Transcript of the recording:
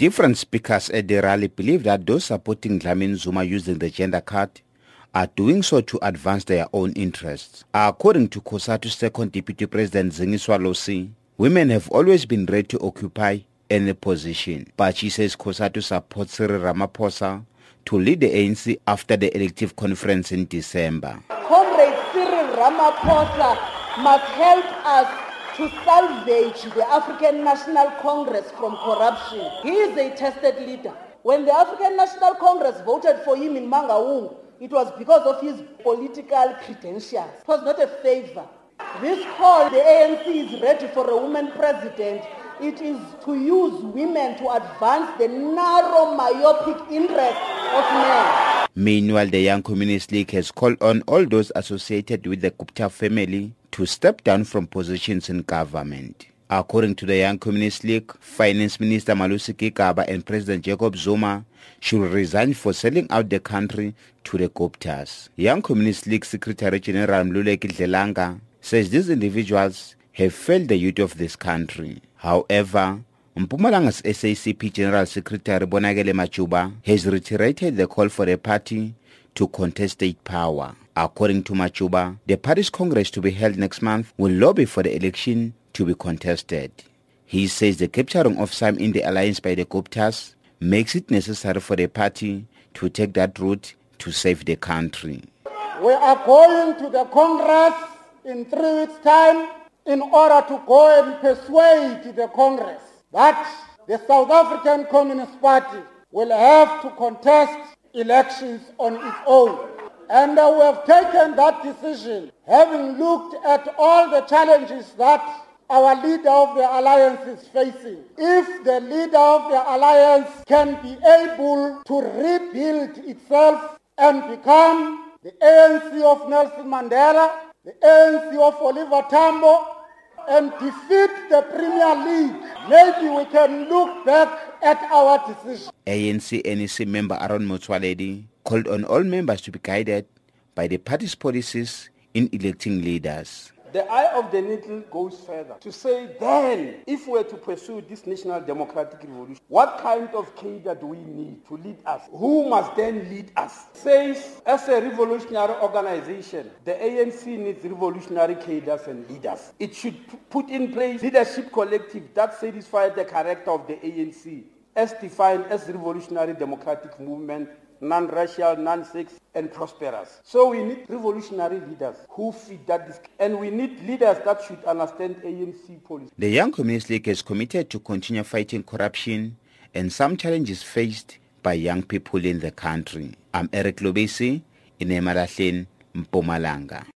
Different speakers at the rally believe that those supporting Dlamini Zuma using the gender card are doing so to advance their own interests. According to COSATU's second deputy president Zingiswa Losi, women have always been ready to occupy any position. But she says COSATU supports Cyril Ramaphosa to lead the ANC after the elective conference in December. Comrade Cyril Ramaphosa must help us to salvage the African National Congress from corruption. He is a tested leader. When the African National Congress voted for him in Mangaung, it was because of his political credentials. It was not a favor. This call, the ANC is ready for a woman president. It is to use women to advance the narrow myopic interests of men. Meanwhile, the Young Communist League has called on all those associated with the Gupta family to step down from positions in government. According to the Young Communist League, Finance Minister Malusi Gigaba and President Jacob Zuma should resign for selling out the country to the Guptas. Young Communist League Secretary General Mluleki Dlelanga says these individuals have failed the youth of this country. However, Mpumalanga's SACP General Secretary Bonakele Majuba has reiterated the call for the party to contest state power. According to Majuba, the party's congress to be held next month will lobby for the election to be contested. He says the capturing of some in the alliance by the Guptas makes it necessary for the party to take that route to save the country. We are going to the Congress in three weeks' time in order to go and persuade the Congress that the South African Communist Party will have to contest elections on its own. And we have taken that decision, having looked at all the challenges that our leader of the alliance is facing. If the leader of the alliance can be able to rebuild itself and become the ANC of Nelson Mandela, the ANC of Oliver Tambo, and defeat the Premier League, maybe we can look back at our decision. ANC NEC member Aaron Motsoaledi called on all members to be guided by the party's policies in electing leaders. The eye of the needle goes further to say then, if we're to pursue this national democratic revolution, what kind of cadre do we need to lead us? Who must then lead us? Says, as a revolutionary organization, the ANC needs revolutionary cadres and leaders. It should put in place leadership collective that satisfies the character of the ANC as defined as revolutionary democratic movement non-racial, non-sex, and prosperous. So we need revolutionary leaders who fit that, and we need leaders that should understand ANC policy. The Young Communist League is committed to continue fighting corruption and some challenges faced by young people in the country. I'm Eric Lobesi in Emalahleni, Mpumalanga.